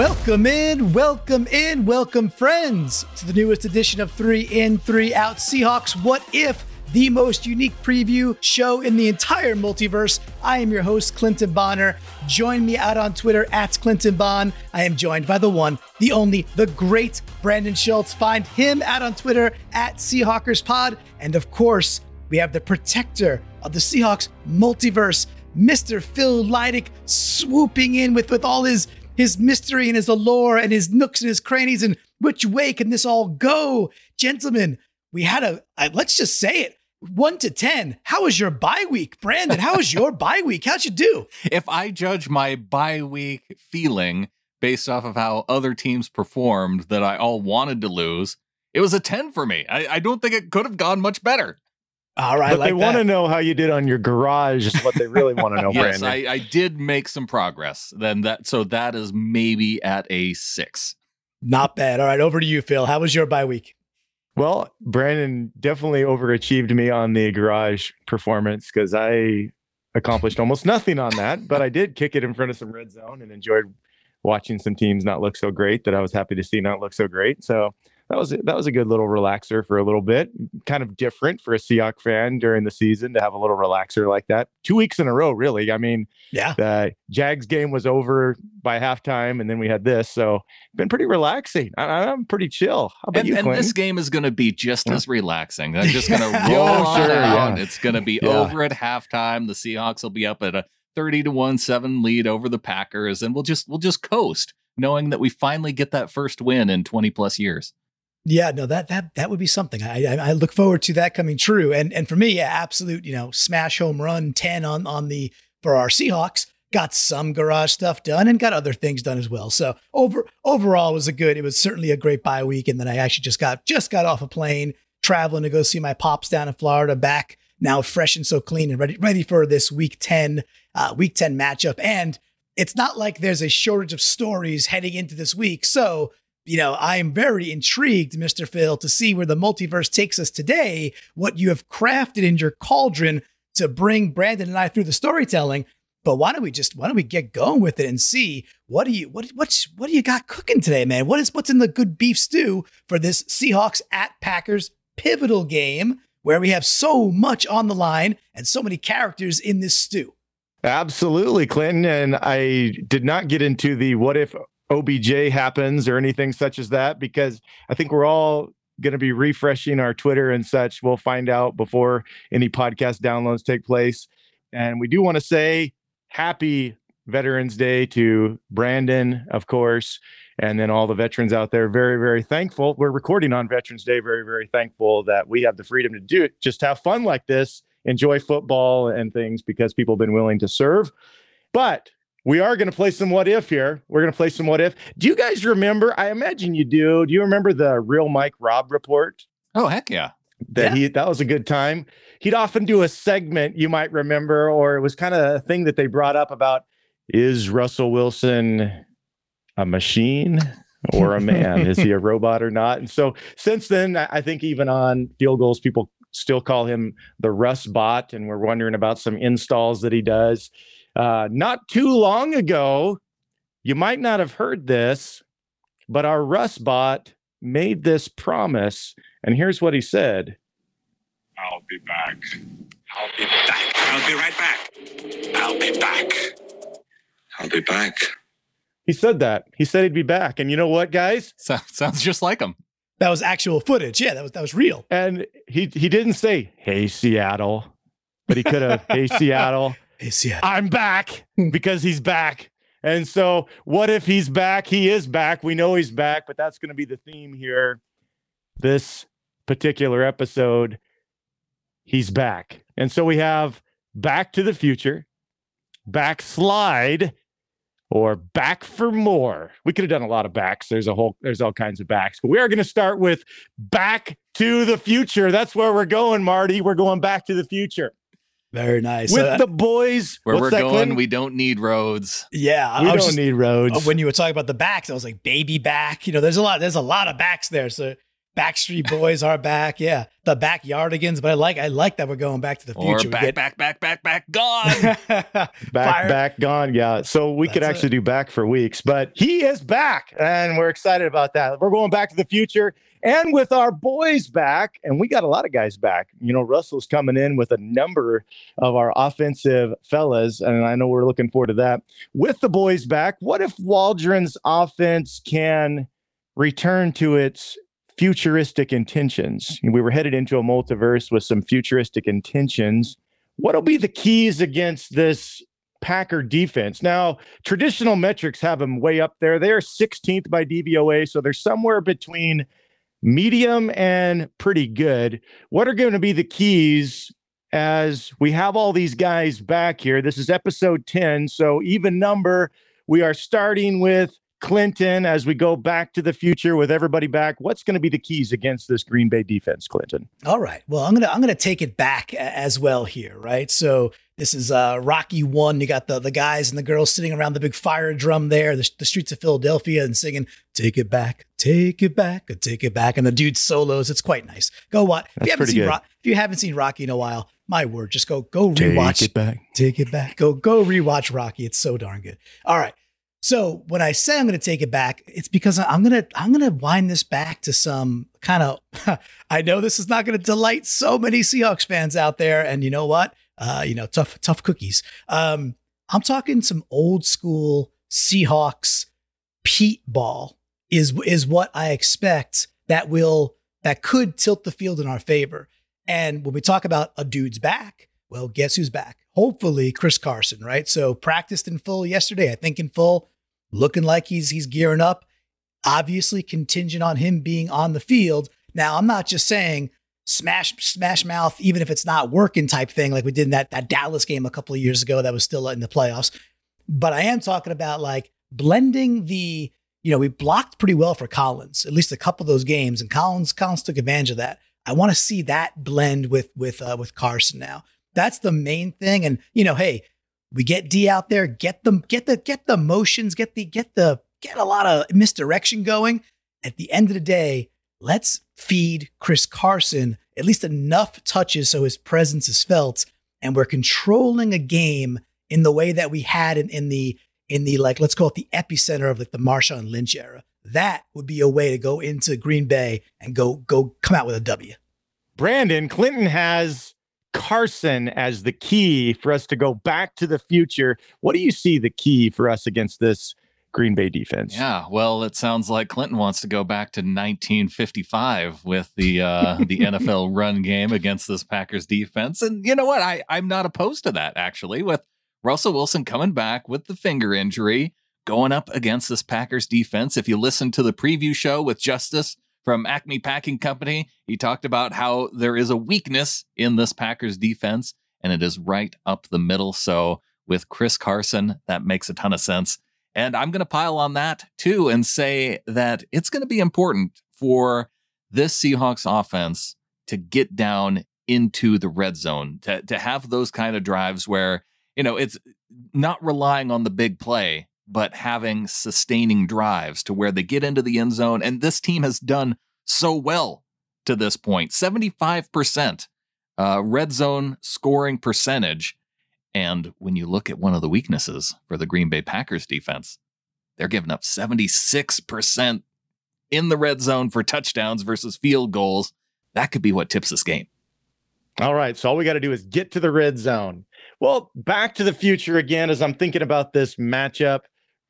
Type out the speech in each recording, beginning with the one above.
Welcome in, welcome in, welcome friends to the newest edition of Three In, Three Out Seahawks. What if? The most unique preview show in the entire multiverse. I am your host, Clinton Bonner. Join me out on Twitter at Clinton Bon. I am joined by the one, the only, the great Brandon Schultz. Find him out on Twitter at Seahawkers Pod. And of course, we have the protector of the Seahawks multiverse, Mr. Phil Leidick, swooping in with, with all his his mystery and his allure and his nooks and his crannies and which way can this all go? Gentlemen, we had a, let's just say it, one to 10. How was your bye week? Brandon, how was your bye week? How'd you do? If I judge my bye week feeling based off of how other teams performed that I all wanted to lose, it was a 10 for me. I, I don't think it could have gone much better. All right, but like they want to know how you did on your garage. Is what they really want to know, yes, Brandon. I, I did make some progress. Then that so that is maybe at a six. Not bad. All right, over to you, Phil. How was your bye week? Well, Brandon definitely overachieved me on the garage performance because I accomplished almost nothing on that, but I did kick it in front of some red zone and enjoyed watching some teams not look so great that I was happy to see not look so great. So that was that was a good little relaxer for a little bit. Kind of different for a Seahawk fan during the season to have a little relaxer like that. Two weeks in a row, really. I mean, yeah. The Jags game was over by halftime, and then we had this, so been pretty relaxing. I, am pretty chill. How about and, you, and this game is going to be just yeah. as relaxing. They're just going to roll oh, on sure, down. Yeah. It's going to be yeah. over at halftime. The Seahawks will be up at a thirty to one seven lead over the Packers, and we'll just we'll just coast, knowing that we finally get that first win in twenty plus years. Yeah, no, that that that would be something. I, I, I look forward to that coming true. And and for me, yeah, absolute, you know, smash home run ten on on the for our Seahawks. Got some garage stuff done and got other things done as well. So over overall, was a good. It was certainly a great bye week. And then I actually just got just got off a plane, traveling to go see my pops down in Florida. Back now, fresh and so clean and ready ready for this week ten uh, week ten matchup. And it's not like there's a shortage of stories heading into this week. So you know, I am very intrigued, Mr. Phil, to see where the multiverse takes us today, what you have crafted in your cauldron to bring Brandon and I through the storytelling. But why don't we just why don't we get going with it and see what do you what what's what do you got cooking today, man? What is what's in the good beef stew for this Seahawks at Packers pivotal game where we have so much on the line and so many characters in this stew? Absolutely, Clinton. And I did not get into the what if OBJ happens or anything such as that because I think we're all going to be refreshing our Twitter and such. We'll find out before any podcast downloads take place. And we do want to say happy Veterans Day to Brandon, of course, and then all the veterans out there. Very, very thankful. We're recording on Veterans Day. Very, very thankful that we have the freedom to do it, just have fun like this, enjoy football and things because people have been willing to serve. But we are going to play some what if here. We're going to play some what if. Do you guys remember? I imagine you do. Do you remember the real Mike Robb report? Oh, heck yeah. That Yeah. he that was a good time. He'd often do a segment you might remember, or it was kind of a thing that they brought up about is Russell Wilson a machine or a man? is he a robot or not? And so since then, I I think even on field goals, people still call him the Russ bot, and we're wondering about some installs that he does. Uh, not too long ago, you might not have heard this, but our Russ bot made this promise, and here's what he said. I'll be back. I'll be back. I'll be right back. I'll be back. I'll be back. He said that. He said he'd be back. And you know what, guys? So, sounds just like him. That was actual footage. Yeah, that was that was real. And he he didn't say, "Hey Seattle," but he could have, "Hey Seattle, Yeah. I'm back," because he's back. And so, what if he's back? He is back. We know he's back, but that's going to be the theme here. This particular episode, he's back. And so we have Back to the Future, Backslide, or Back for More. We could have done a lot of backs. There's a whole, there's all kinds of backs, but we are going to start with Back to the Future. That's where we're going, Marty. We're going back to the future Very nice. with Uh, the boys. Where What's we're going, Clinton? we don't need roads. yeah, I we was don't just- need roads. Uh, when you were talking about the backs, I was like baby back. You know, there's a lot. There's a lot of backs there. So Backstreet Boys are back. Yeah, the backyardigans. But I like I like that we're going back to the future. We back, get- back, back, back, back, gone. Back, Fire- back, gone. Yeah. So we could That's actually do back for weeks, but he is back and we're excited about that. We're going back to the future and with our boys back, and we got a lot of guys back. You know, Russell's coming in with a number of our offensive fellas, and I know we're looking forward to that. With the boys back, what if Waldron's offense can return to its futuristic intentions? We were headed into a multiverse with some futuristic intentions. What'll be the keys against this Packer defense? Now, traditional metrics have them way up there. They're 16th by DVOA, so they're somewhere between medium and pretty good. What are going to be the keys as we have all these guys back here? This is episode 10, so even number. We are starting with Clinton as we go back to the future with everybody back. What's going to be the keys against this Green Bay defense, Clinton? All right. Well, I'm gonna I'm gonna take it back as well here, right? So this is uh, Rocky One. You got the the guys and the girls sitting around the big fire drum there, the, the streets of Philadelphia, and singing "Take It Back, Take It Back, Take It Back," and the dude solos. It's quite nice. Go watch. If you haven't seen. Rock, if you haven't seen Rocky in a while, my word, just go go rewatch. Take it back. Take it back. Go go rewatch Rocky. It's so darn good. All right. So when I say I'm going to take it back, it's because I'm going to I'm going to wind this back to some kind of. I know this is not going to delight so many Seahawks fans out there, and you know what? Uh, you know, tough tough cookies. Um, I'm talking some old school Seahawks Pete ball is is what I expect that will that could tilt the field in our favor. And when we talk about a dude's back, well, guess who's back? Hopefully, Chris Carson, right? So practiced in full yesterday, I think in full, looking like he's he's gearing up. Obviously, contingent on him being on the field. Now, I'm not just saying smash smash mouth, even if it's not working type thing, like we did in that that Dallas game a couple of years ago that was still in the playoffs. But I am talking about like blending the, you know, we blocked pretty well for Collins, at least a couple of those games, and Collins Collins took advantage of that. I want to see that blend with with uh, with Carson now. That's the main thing. And you know, hey, we get D out there, get them, get the get the motions, get the get the get a lot of misdirection going. At the end of the day, let's feed Chris Carson at least enough touches so his presence is felt, and we're controlling a game in the way that we had in, in the in the like let's call it the epicenter of like the Marshawn Lynch era. That would be a way to go into Green Bay and go go come out with a W. Brandon Clinton has Carson as the key for us to go back to the future. What do you see the key for us against this Green Bay defense? Yeah, well, it sounds like Clinton wants to go back to 1955 with the uh, the NFL run game against this Packers defense, and you know what? I I'm not opposed to that actually. With Russell Wilson coming back with the finger injury, going up against this Packers defense. If you listen to the preview show with Justice from Acme Packing Company, he talked about how there is a weakness in this Packers defense, and it is right up the middle. So with Chris Carson, that makes a ton of sense. And I'm going to pile on that too and say that it's going to be important for this Seahawks offense to get down into the red zone, to, to have those kind of drives where, you know, it's not relying on the big play, but having sustaining drives to where they get into the end zone. And this team has done so well to this point 75% uh, red zone scoring percentage. And when you look at one of the weaknesses for the Green Bay Packers defense, they're giving up 76% in the red zone for touchdowns versus field goals. That could be what tips this game. All right. So all we got to do is get to the red zone. Well, back to the future again as I'm thinking about this matchup.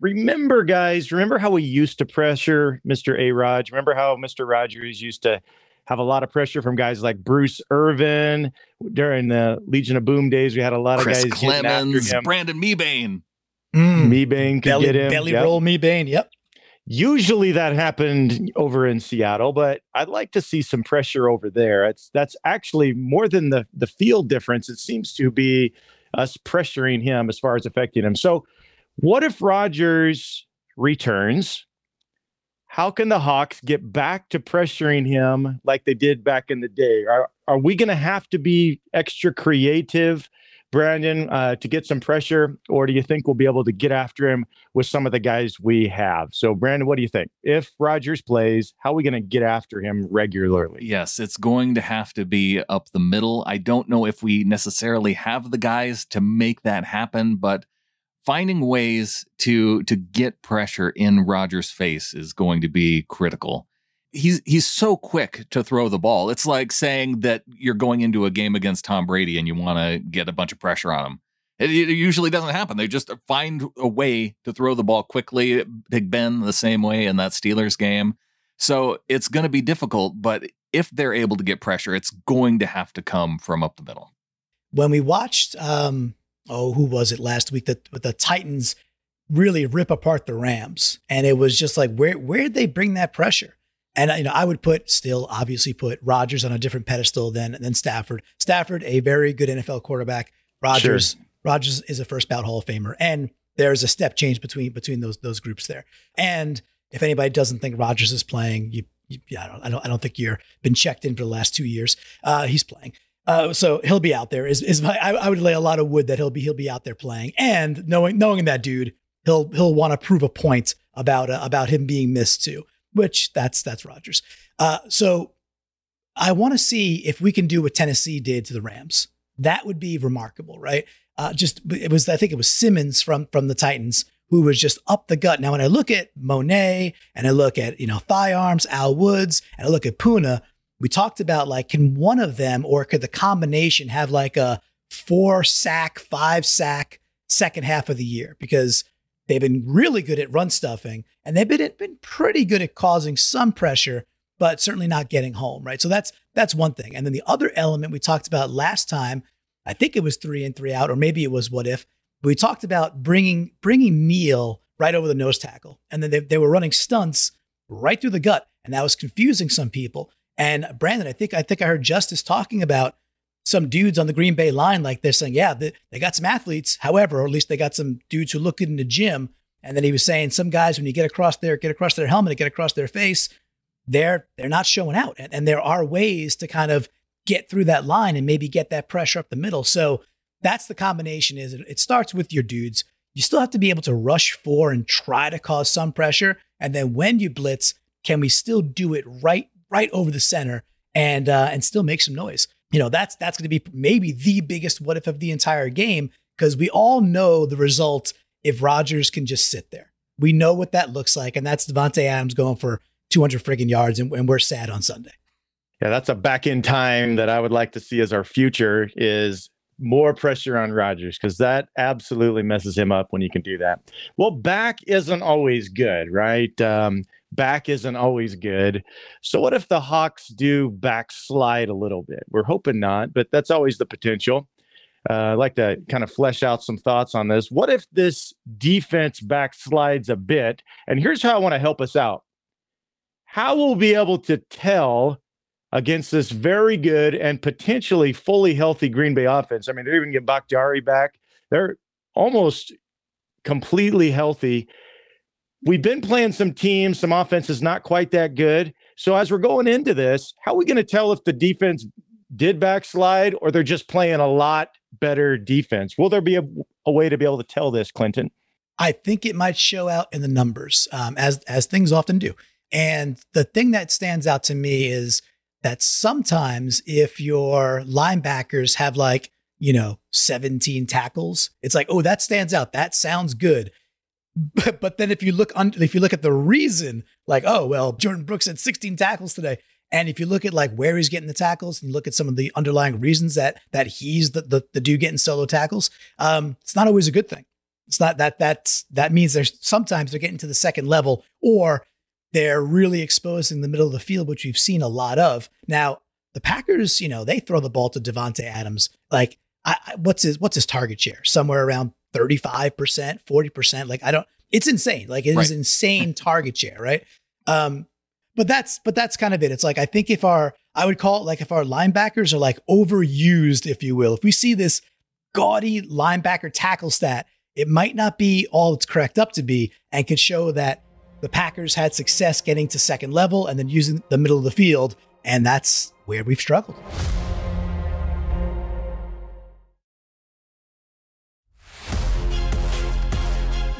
Remember, guys, remember how we used to pressure Mr. A Rod? Remember how Mr. Rodgers used to have a lot of pressure from guys like Bruce Irvin during the Legion of Boom days? We had a lot Chris of guys getting after Clemons, him. Brandon Mebane. Mm. Mebane could belly get him. belly Yep. roll Mebane. Yep. Usually that happened over in Seattle, but I'd like to see some pressure over there. It's that's actually more than the the field difference. It seems to be us pressuring him as far as affecting him. So, what if Rodgers returns? How can the Hawks get back to pressuring him like they did back in the day? Are are we going to have to be extra creative Brandon, uh, to get some pressure, or do you think we'll be able to get after him with some of the guys we have? So, Brandon, what do you think? If Rodgers plays, how are we going to get after him regularly? Yes, it's going to have to be up the middle. I don't know if we necessarily have the guys to make that happen, but finding ways to to get pressure in Rodgers' face is going to be critical he's he's so quick to throw the ball. It's like saying that you're going into a game against Tom Brady and you want to get a bunch of pressure on him. It, it, usually doesn't happen. They just find a way to throw the ball quickly. Big Ben the same way in that Steelers game. So it's going to be difficult, but if they're able to get pressure, it's going to have to come from up the middle. When we watched, um, oh, who was it last week? That the Titans really rip apart the Rams, and it was just like, where where did they bring that pressure? And you know, I would put still obviously put Rodgers on a different pedestal than than Stafford. Stafford, a very good NFL quarterback. Rodgers, sure. Rodgers is a first bout Hall of Famer, and there's a step change between between those those groups there. And if anybody doesn't think Rodgers is playing, you, you I don't I don't I don't think you're been checked in for the last two years. Uh, he's playing. Uh, so he'll be out there. Is is my I, I, would lay a lot of wood that he'll be he'll be out there playing. And knowing knowing that dude, he'll he'll want to prove a point about uh, about him being missed too which that's that's Rodgers. Uh, so I want to see if we can do what Tennessee did to the Rams. That would be remarkable, right? Uh, just it was I think it was Simmons from from the Titans who was just up the gut. Now when I look at Mone and I look at you know Thigh Arms, Al Woods, and I look at Poona, we talked about like can one of them or could the combination have like a four sack, five sack second half of the year because They've been really good at run stuffing, and they've been, been pretty good at causing some pressure, but certainly not getting home, right? So that's that's one thing. And then the other element we talked about last time, I think it was three and three out, or maybe it was what if. we talked about bringing bringing Neal right over the nose tackle, and then they, they were running stunts right through the gut, and that was confusing some people. And Brandon, I think I think I heard Justice talking about some dudes on the Green Bay line, like they're saying, yeah, they, they got some athletes. However, or at least they got some dudes who look good in the gym. And then he was saying some guys, when you get across their get across their helmet, get across their face, they're they're not showing out. And, and there are ways to kind of get through that line and maybe get that pressure up the middle. So that's the combination. Is it, it starts with your dudes. You still have to be able to rush for and try to cause some pressure. And then when you blitz, can we still do it right right over the center and uh, and still make some noise? you know, that's that's going to be maybe the biggest what if of the entire game because we all know the result if Rodgers can just sit there. We know what that looks like, and that's Davante Adams going for 200 friggin' yards, and, and we're sad on Sunday. Yeah, that's a back in time that I would like to see as our future is more pressure on Rodgers because that absolutely messes him up when you can do that. Well, back isn't always good, right? Um, back isn't always good. So, what if the Hawks do backslide a little bit? We're hoping not, but that's always the potential. Uh, I'd like to kind of flesh out some thoughts on this. What if this defense backslides a bit? And here's how I want to help us out. How we'll we be able to tell against this very good and potentially fully healthy Green Bay offense? I mean, they're even getting Bakhtiari back. They're almost completely healthy we've been playing some teams, some offenses not quite that good. So as we're going into this, how are we going to tell if the defense did backslide or they're just playing a lot better defense? Will there be a, a way to be able to tell this, Clinton? I think it might show out in the numbers, um, as as things often do. And the thing that stands out to me is that sometimes if your linebackers have like you know 17 tackles, it's like oh that stands out. That sounds good. But, but then if you look on, if you look at the reason, like, oh, well, Jordyn Brooks had 16 tackles today. And if you look at like where he's getting the tackles and you look at some of the underlying reasons that that he's the the, the dude getting solo tackles, um, it's not always a good thing. It's not that that's that means there's sometimes they're getting to the second level or they're really exposing the middle of the field, which we've seen a lot of. Now, the Packers, you know, they throw the ball to Davante Adams. Like, I, what's his what's his target share? Somewhere around 35%, 40%. Like I don't, it's insane. Like it right. is insane target share, right? Um, but that's but that's kind of it. It's like I think if our I would call it like if our linebackers are like overused, if you will, if we see this gaudy linebacker tackle stat, it might not be all it's cracked up to be and could show that the Packers had success getting to second level and then using the middle of the field. And that's where we've struggled.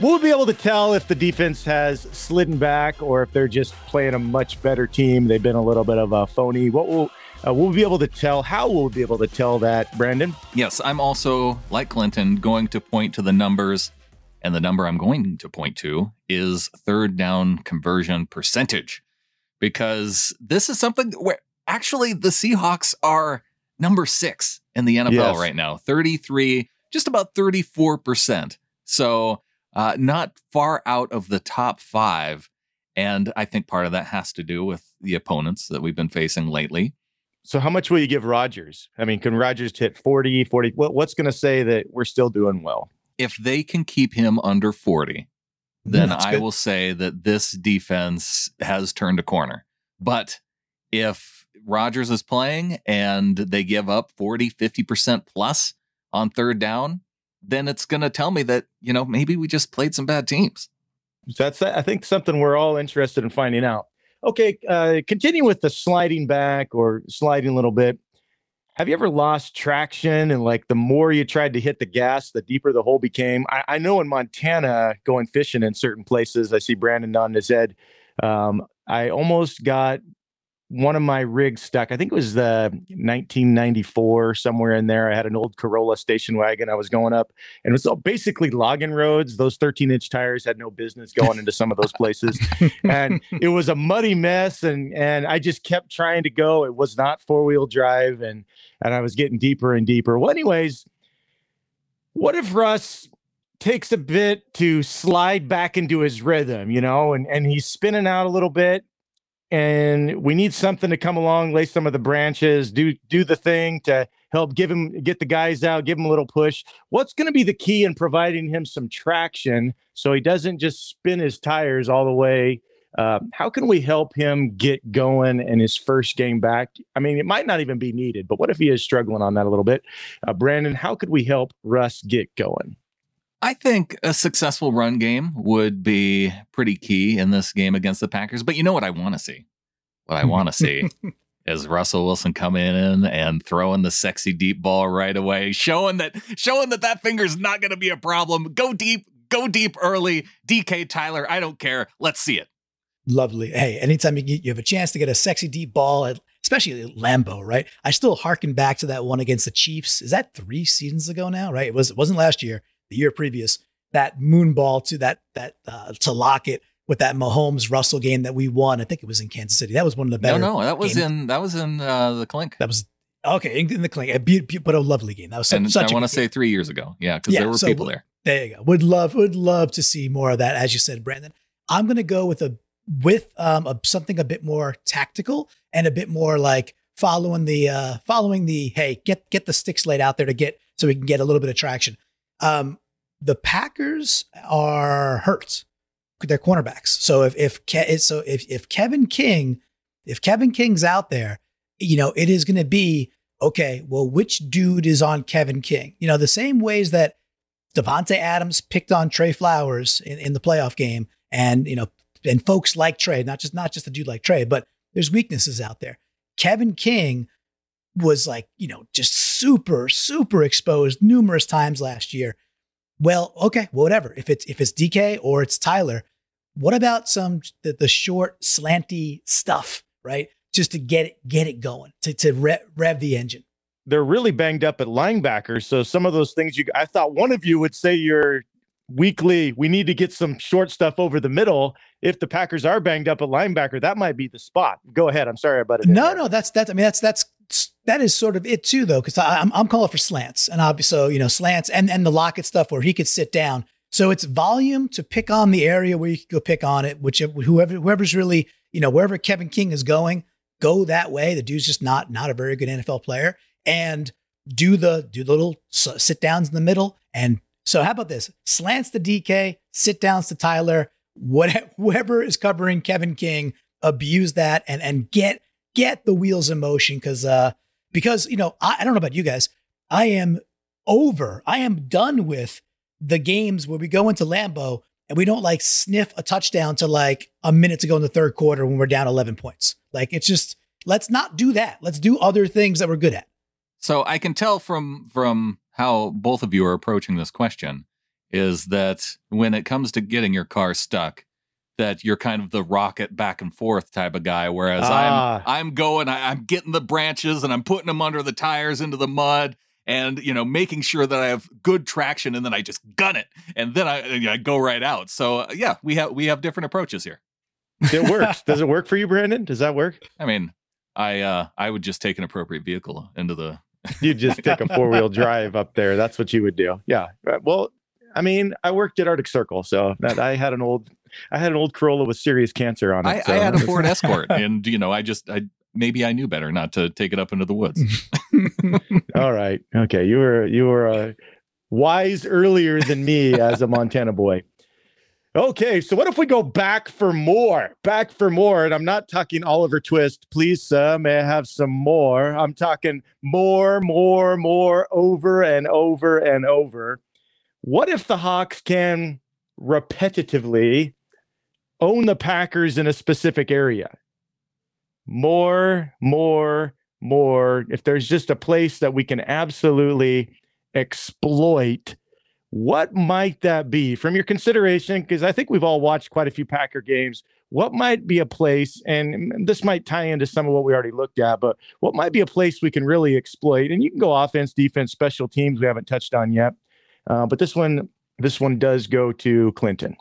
We'll be able to tell if the defense has slidden back or if they're just playing a much better team. They've been a little bit of a phony. What will uh, we'll be able to tell? How we'll we be able to tell that, Brandon? Yes, I'm also like Clinton going to point to the numbers, and the number I'm going to point to is third down conversion percentage, because this is something where actually the Seahawks are number six in the NFL Yes. right now, 33, just about 34 percent. So uh, not far out of the top five. And I think part of that has to do with the opponents that we've been facing lately. So how much will you give Rodgers? I mean, can Rodgers hit 40, 40? What, what's going to say that we're still doing well? If they can keep him under 40, then That's I good. will say that this defense has turned a corner. But if Rodgers is playing and they give up 40, 50% plus on third down, then it's going to tell me that, you know, maybe we just played some bad teams. That's, I think, something we're all interested in finding out. Okay, uh, continue with the sliding back or sliding a little bit. Have you ever lost traction and like the more you tried to hit the gas, the deeper the hole became? I, I know in Montana, going fishing in certain places, I see Brandon nodding his head. Um, I almost got one of my rigs stuck. I think it was the 1994 somewhere in there. I had an old Corolla station wagon. I was going up, and it was all basically logging roads. Those 13 inch tires had no business going into some of those places, and it was a muddy mess. And and I just kept trying to go. It was not four wheel drive, and and I was getting deeper and deeper. Well, anyways, what if Russ takes a bit to slide back into his rhythm, you know, and and he's spinning out a little bit and we need something to come along, lay some of the branches, do do the thing to help give him get the guys out, give him a little push. What's going to be the key in providing him some traction so he doesn't just spin his tires all the way? Uh, how can we help him get going in his first game back? I mean, it might not even be needed, but what if he is struggling on that a little bit? Uh, Brandon, how could we help Russ get going? I think a successful run game would be pretty key in this game against the Packers. But you know what I want to see? What I want to see is Russell Wilson come in and throwing the sexy deep ball right away, showing that showing that that finger's not going to be a problem. Go deep, go deep early. DK Tyler, I don't care. Let's see it. Lovely. Hey, anytime you, get, you have a chance to get a sexy deep ball, at, especially Lambeau, right? I still harken back to that one against the Chiefs. Is that three seasons ago now? Right? It was. It wasn't last year. The year previous. That moon ball to that that uh, to Lockett with that Mahomes Russell game that we won. I think it was in Kansas City. That was one of the better. no, no, that was games. in that was in uh, the clink. That was okay in, in the clink. A be- be- but a lovely game. That was such, and such I want to say three years ago. Yeah, because Yeah, there were so people there. There you go. Would love would love to see more of that, as you said, Brandon. I'm going to go with a with um a, something a bit more tactical and a bit more like following the uh following the hey get get the sticks laid out there to get so we can get a little bit of traction. Um, the Packers are hurt. They're cornerbacks. So if if Ke- so if if Kevin King if Kevin King's out there, you know it is going to be okay. Well, which dude is on Kevin King? You know the same ways that Davante Adams picked on Tre Flowers in, in the playoff game, and you know, and folks like Tre, not just not just a dude like Tre, but there's weaknesses out there. Kevin King was like, you know, just super, super exposed numerous times last year. Well, okay, well, whatever. If it's if it's DK or it's Tyler, what about some the, the short, slanty stuff, right? Just to get it get it going, to to rev, rev the engine. they're really banged up at linebacker. So some of those things you I thought one of you would say you're weekly, we need to get some short stuff over the middle. If the Packers are banged up at linebacker, that might be the spot. Go ahead. I'm sorry about it. No, no, that's that's. I mean, that's that's that is sort of it too, though, because I'm I'm calling for slants, and obviously, so, you know, slants and and the Lockett stuff where he could sit down. So it's volume to pick on the area where you could go pick on it. Which whoever whoever's really you know wherever Kevin King is going, go that way. The dude's just not not a very good NFL player, and do the do the little sit downs in the middle. And so how about this? Slants to DK, sit downs to Tyler. What whoever is covering Kevin King, abuse that and and get get the wheels in motion because uh because you know I, I don't know about you guys i am over i am done with the games where we go into lambeau and we don't like sniff a touchdown to like a minute to go in the third quarter when we're down 11 points. Like it's just let's not do that. Let's do other things that we're good at. So I can tell from from how both of you are approaching this question is that when it comes to getting your car stuck, that you're kind of the rocket back and forth type of guy. Whereas Ah. I'm I'm going, I, I'm getting the branches and I'm putting them under the tires into the mud. And you know, making sure that I have good traction, and then I just gun it, and then I, I go right out. So uh, yeah, we have we have different approaches here. It works. Does it work for you, Brandon? Does that work? I mean, I uh I would just take an appropriate vehicle into the You'd just take a four wheel drive up there. That's what you would do. Yeah. Well, I mean, I worked at Arctic Circle, so that I had an old, I had an old Corolla with serious cancer on it. I, so I had a Ford Escort, and you know, I just I maybe I knew better not to take it up into the woods. All right. Okay. You were you were uh, wise earlier than me as a Montana boy. Okay, so what if we go back for more? Back for more, and I'm not talking Oliver Twist. Please, sir, may I have some more? I'm talking more, more, more, over and over and over. What if the Hawks can repetitively own the Packers in a specific area? More, more, more. If there's just a place that we can absolutely exploit, what might that be from your consideration? Because I think we've all watched quite a few Packer games. What might be a place, and this might tie into some of what we already looked at, but what might be a place we can really exploit? And you can go offense, defense, special teams. We haven't touched on yet, uh, but this one, this one does go to Clinton.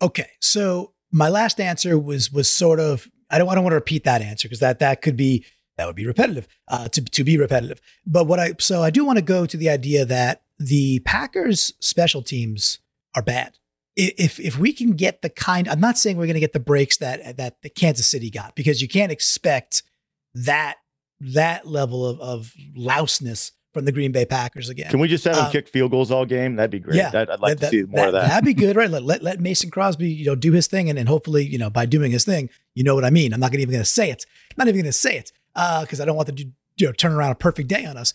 Okay, so my last answer was was sort of I don't I don't want to repeat that answer because that that could be that would be repetitive uh, to to be repetitive. But what I so I do want to go to the idea that the Packers special teams are bad. If if we can get the kind, I'm not saying we're going to get the breaks that that the Kansas City got because you can't expect that that level of of louseness from the Green Bay Packers again. Can we just have him Um, kick field goals all game? That'd be great. yeah, That, I'd like to see more of that. That'd be good, right? Let, let let Mason Crosby, you know, do his thing, and, and hopefully, you know, by doing his thing, you know what I mean. I'm not gonna even going to say it. I'm not even going to say it because I don't want to do, you know turn around a perfect day on us.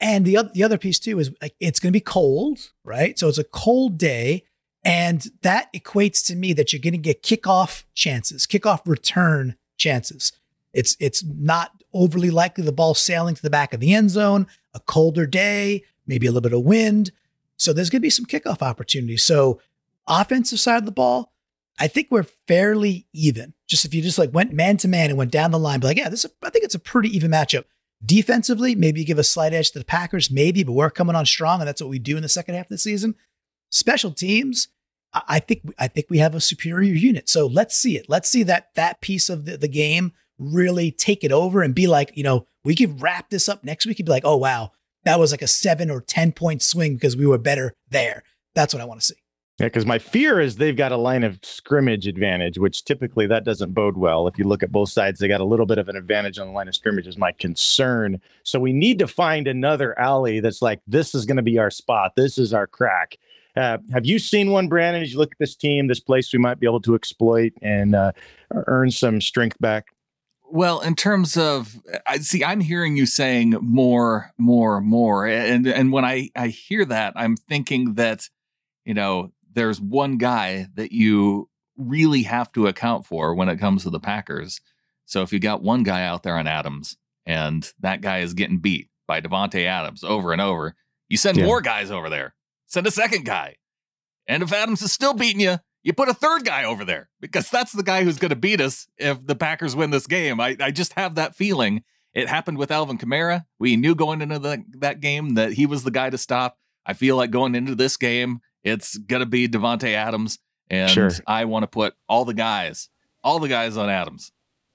And the other the other piece too is like it's going to be cold, right? So it's a cold day, and that equates to me that you're going to get kickoff chances, kickoff return chances. It's it's not overly likely the ball sailing to the back of the end zone. A colder day, maybe a little bit of wind. So there's going to be some kickoff opportunities. So offensive side of the ball, I think we're fairly even. Just if you just like went man to man and went down the line, be like, yeah, this is, I think it's a pretty even matchup. Defensively, maybe you give a slight edge to the Packers, maybe, but we're coming on strong, and that's what we do in the second half of the season. Special teams, I think I think we have a superior unit. So let's see it. Let's see that that piece of the, the game really take it over and be like, you know, we could wrap this up next week and be like, oh wow, that was like a seven or ten point swing because we were better there. That's what I want to see. Yeah, because my fear is they've got a line of scrimmage advantage, which typically that doesn't bode well. If you look at both sides, they got a little bit of an advantage on the line of scrimmage, is my concern. So we need to find another alley that's like, this is going to be our spot. This is our crack. Uh, have you seen one, Brandon, as you look at this team, this place we might be able to exploit and uh, earn some strength back? Well, in terms of, I see, I'm hearing you saying more, more, more, and and when I I hear that, I'm thinking that, you know, there's one guy that you really have to account for when it comes to the Packers. So if you got one guy out there on Adams, and that guy is getting beat by Davante Adams over and over, you send Yeah. more guys over there. Send a second guy, and if Adams is still beating you, you put a third guy over there because that's the guy who's going to beat us if the Packers win this game. I, I just have that feeling. It happened with Alvin Kamara. We knew going into the, that game that he was the guy to stop. I feel like going into this game, it's going to be Davante Adams. And Sure. I want to put all the guys, all the guys on Adams.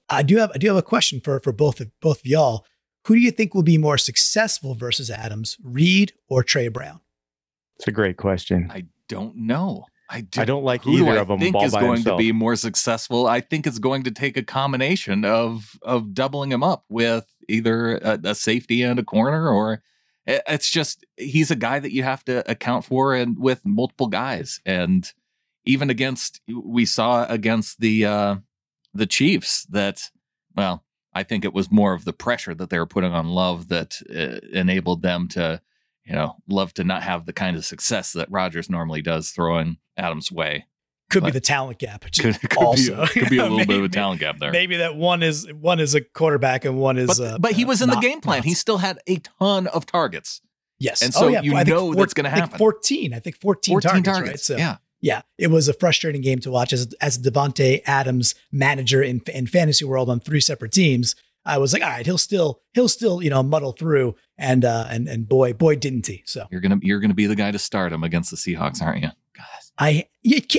I do have I do have a question for for both of both of y'all. Who do you think will be more successful versus Adams, Reed or Tre Brown? It's a great question. I don't know. I, do, I don't like who either I of them think all is going himself. to be more successful. I think it's going to take a combination of of doubling him up with either a, a safety and a corner, or it- it's just he's a guy that you have to account for and with multiple guys. And even against we saw against the uh the Chiefs that well, I think it was more of the pressure that they were putting on Love that uh, enabled them to you know, love to not have the kind of success that Rodgers normally does throwing Adams' way. Could be the talent gap. Could, could also be, could be a little bit of a talent gap there. Maybe that one is one is a quarterback and one is. but, uh, but he was in the not- game plan. not. He still had a ton of targets. Yes. And so oh, yeah. you I know four- that's I think happen. 14. I think 14, 14 targets, targets. right? So yeah. yeah, it was a frustrating game to watch as as Davante Adams manager in in fantasy world on three separate teams. I was like, all right, he'll still he'll still you know muddle through, and uh and and boy boy didn't he. So You're gonna you're gonna be the guy to start him against the Seahawks, aren't you? God. I,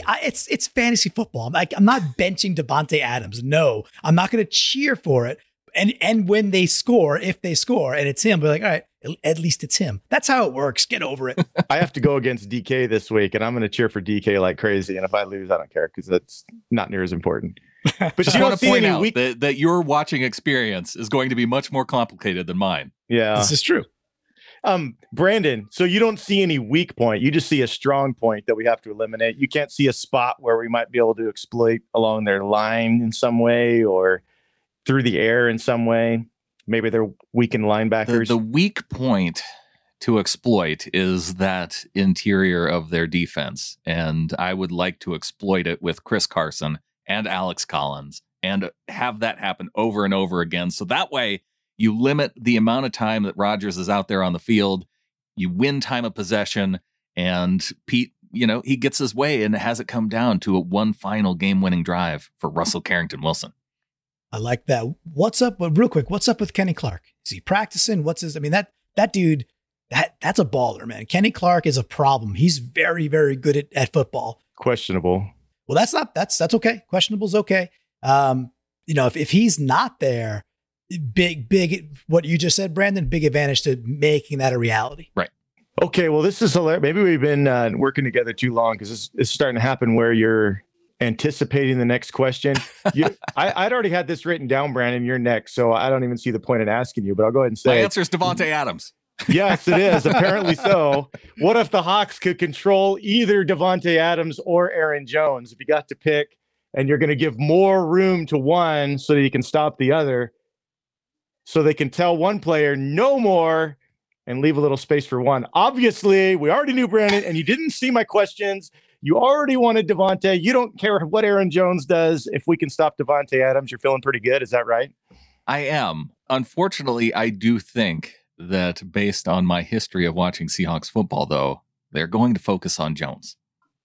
I it's it's fantasy football. I'm like I'm not benching Davante Adams. No, I'm not going to cheer for it. And and when they score, if they score, and it's him, be like, all right, at least it's him. That's how it works. Get over it. I have to go against DK this week, and I'm going to cheer for DK like crazy. And if I lose, I don't care because that's not near as important. But Just you want don't to see point any out weak. that, that your watching experience is going to be much more complicated than mine. yeah. this is true. Um, Brandon, so you don't see any weak point. You just see a strong point that we have to eliminate. You can't see a spot where we might be able to exploit along their line in some way or through the air in some way. Maybe they're weakened The, linebackers. the weak point to exploit is that interior of their defense. And I would like to exploit it with Chris Carson and Alex Collins and have that happen over and over again. So that way you limit the amount of time that Rodgers is out there on the field. You win time of possession, and Pete, you know, he gets his way and has it come down to a one final game winning drive for Russell Carrington Wilson. I like that. What's up? But real quick, what's up with Kenny Clark? Is he practicing? What's his? I mean that that dude that that's a baller, man. Kenny Clark is a problem. He's very very good at, at football. Questionable. Well, that's not that's that's okay. Questionable's okay. Um, you know, if if he's not there, big big what you just said, Brandon, big advantage to making that a reality. Right. Okay, well, this is hilarious. Maybe we've been uh, working together too long because this is starting to happen where you're anticipating the next question. You, I, I'd already had this written down, Brandon. You're next, so I don't even see the point in asking you. But I'll go ahead and say My say, answer is Davante Adams. Yes, it is. Apparently so. What if the Hawks could control either Davante Adams or Aaron Jones? If you got to pick, and you're going to give more room to one so that you can stop the other, so they can tell one player no more and leave a little space for one. Obviously, we already knew Brandon, and you didn't see my questions. You already wanted Davante. You don't care what Aaron Jones does. If we can stop Davante Adams, you're feeling pretty good. Is that right? I am. Unfortunately, I do think that based on my history of watching Seahawks football, though, they're going to focus on Jones.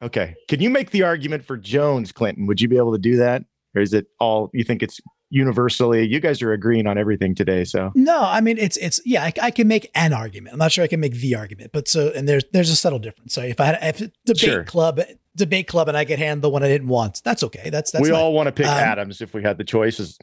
Okay. Can you make the argument for Jones, Clinton? Would you be able to do that? Or is it all you think it's universally? You guys are agreeing on everything today. So No, I mean it's it's yeah, I, I can make an argument. I'm not sure I can make the argument, but so and there's there's a subtle difference. So if I had if debate Sure. club debate club and I could hand the one I didn't want, that's okay. That's that's we fine. all want to pick Um, Adams if we had the choices.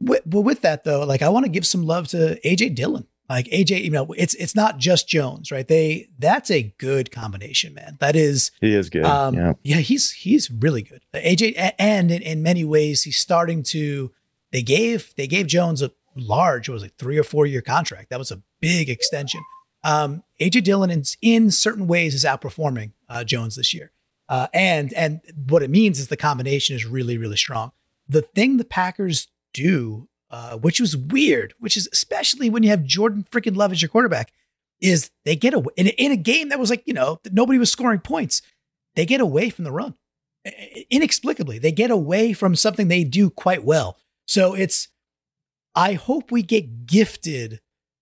With, but with that though, like I want to give some love to AJ Dillon. Like AJ, you know, it's it's not just Jones, right? They that's a good combination, man. That is He is good. um, yeah. yeah. he's he's really good. AJ, and in, in many ways, he's starting to. They gave they gave Jones a large, what was it, three or four year contract. That was a big extension. Um, AJ Dillon, in, in certain ways, is outperforming uh, Jones this year, uh, and and what it means is the combination is really really strong. The thing the Packers do, uh, which was weird, which is especially when you have Jordan freaking Love as your quarterback, is they get away in, a- in a game that was like you know nobody was scoring points they get away from the run. Inexplicably they get away from something they do quite well. So it's i hope we get gifted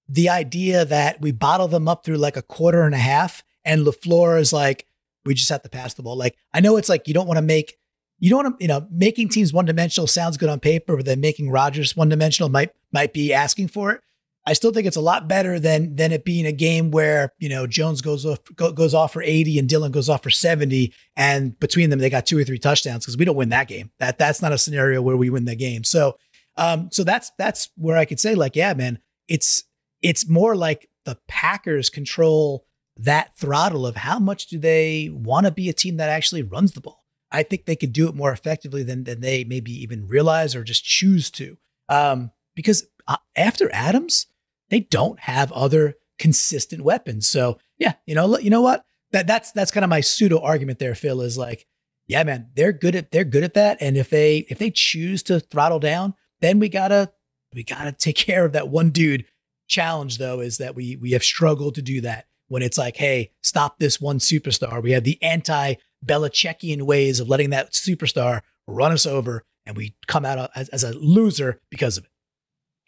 the idea that we bottle them up through like a quarter and a half and LaFleur is like we just have to pass the ball. Like i know it's like you don't want to make you don't want to you know making teams one dimensional sounds good on paper but then making Rodgers one dimensional might might be asking for it I still think it's a lot better than than it being a game where you know Jones goes off go, goes off for 80 and Dillon goes off for 70 and between them they got two or three touchdowns because we don't win that game. That that's not a scenario where we win the game. So um so that's that's where I could say like yeah man it's it's more like the Packers control that throttle of how much do they want to be a team that actually runs the ball. I think they could do it more effectively than than they maybe even realize or just choose to. Um because uh, after Adams they don't have other consistent weapons. So yeah, you know, you know what? That that's that's kind of my pseudo argument there, Phil, is like, yeah, man, they're good at they're good at that. And if they if they choose to throttle down, then we gotta we gotta take care of that one dude. Challenge though is that we we have struggled to do that when it's like, hey, stop this one superstar. We have the anti Belichickian ways of letting that superstar run us over, and we come out as, as a loser because of it.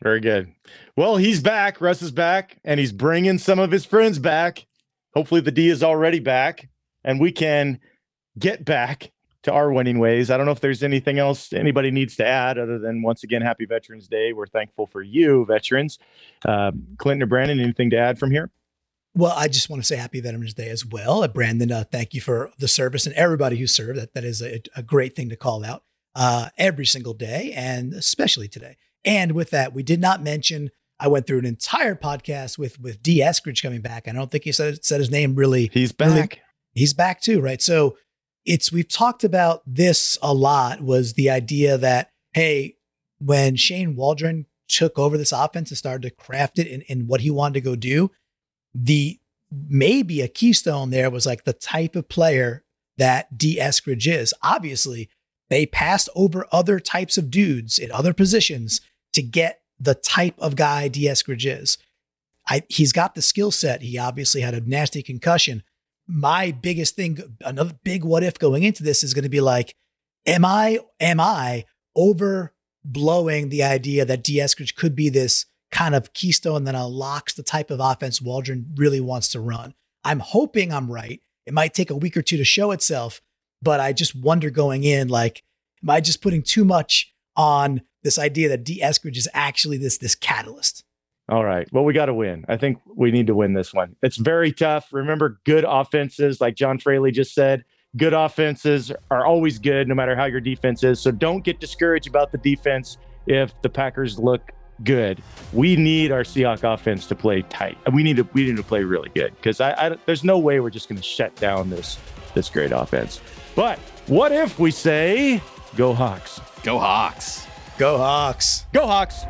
Very good. Well, he's back. Russ is back, and he's bringing some of his friends back. Hopefully, the D is already back, and we can get back to our winning ways. I don't know if there's anything else anybody needs to add other than once again, Happy Veterans Day. We're thankful for you, veterans. Uh, Clinton or Brandon, anything to add from here? Well, I just want to say Happy Veterans Day as well. Brandon, uh, thank you for the service and everybody who served. That that is a, a great thing to call out uh, every single day, and especially today. And with that, we did not mention. I went through an entire podcast with with Dee Eskridge coming back. I don't think he said said his name really. He's back. Really, he's back too, right? So it's we've talked about this a lot. Was the idea that hey, when Shane Waldron took over this offense and started to craft it in, in what he wanted to go do, the maybe a keystone there was like the type of player that Dee Eskridge is. Obviously, they passed over other types of dudes in other positions to get the type of guy Dee Eskridge is. I, he's got the skill set. He obviously had a nasty concussion. My biggest thing, another big what if going into this is going to be like, am I, am I overblowing the idea that Dee Eskridge could be this kind of keystone that unlocks the type of offense Waldron really wants to run. I'm hoping I'm right. It might take a week or two to show itself, but I just wonder going in, like, am I just putting too much on this idea that Dee Eskridge is actually this this catalyst? All right. Well, we got to win. I think we need to win this one. It's very tough. Remember, good offenses, like John Fraley just said, good offenses are always good, no matter how your defense is. So don't get discouraged about the defense if the Packers look good. We need our Seahawk offense to play tight. We need to we need to play really good because I, I, there's no way we're just going to shut down this this great offense. But what if we say go Hawks? Go Hawks. Go Hawks. Go Hawks.